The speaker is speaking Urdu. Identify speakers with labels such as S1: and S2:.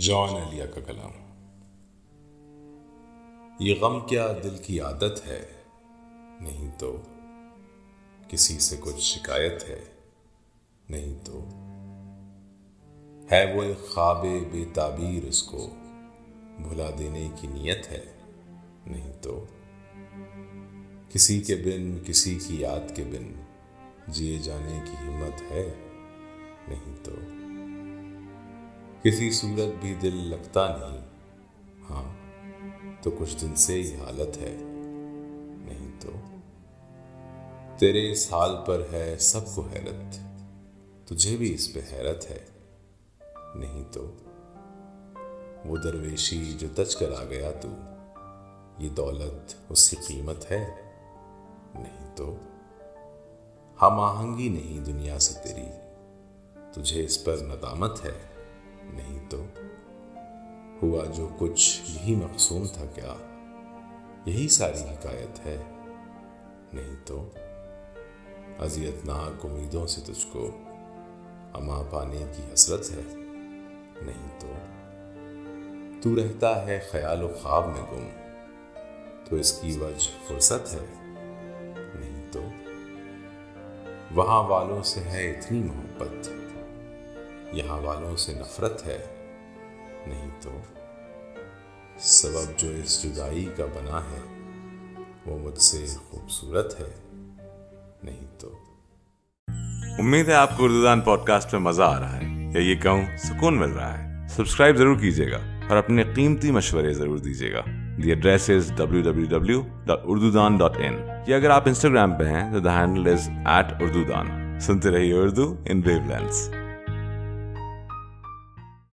S1: جان ایلیا کا کلام۔ یہ غم کیا دل کی عادت ہے؟ نہیں تو کسی سے کچھ شکایت ہے؟ نہیں تو ہے وہ ایک خواب بے تعبیر اس کو بھلا دینے کی نیت ہے؟ نہیں تو کسی کے بن کسی کی یاد کے بن جیے جانے کی ہمت ہے؟ نہیں تو کسی صورت بھی دل لگتا نہیں۔ ہاں تو کچھ دن سے یہ حالت ہے۔ نہیں تو؟ تیرے اس حال پر ہے سب کو حیرت۔ تجھے بھی اس پہ حیرت ہے۔ نہیں تو؟ وہ درویشی جو تج کر آ گیا تو، یہ دولت اس کی قیمت ہے۔ نہیں تو؟ ہم آہنگی نہیں دنیا سے تیری۔ تجھے اس پر ندامت ہے۔ نہیں تو ہوا جو کچھ یہی مقصوم تھا کیا؟ یہی ساری حکایت ہے۔ نہیں تو اذیت ناک امیدوں سے تجھ کو اما پانے کی حسرت ہے۔ نہیں تو تو رہتا ہے خیال و خواب میں گم۔ تو اس کی وجہ فرصت ہے۔ نہیں تو وہاں والوں سے ہے اتنی محبت۔ یہاں والوں سے نفرت ہے۔ نہیں تو سبب جو اس جدائی کا بنا ہے، وہ مجھ سے خوبصورت ہے۔ نہیں تو۔
S2: امید ہے آپ کو اردو دان پوڈ کاسٹ میں مزہ آ رہا ہے یا یہ کہوں، سکون مل رہا ہے۔ سبسکرائب ضرور کیجیے گا اور اپنے قیمتی مشورے ضرور دیجیے گا۔ The address is W W W dot Urdudaan dot in یا اگر آپ انسٹاگرام پہ ہیں، تو the handle is at Urdudaan سنتے رہیے اردو ان ویو لینس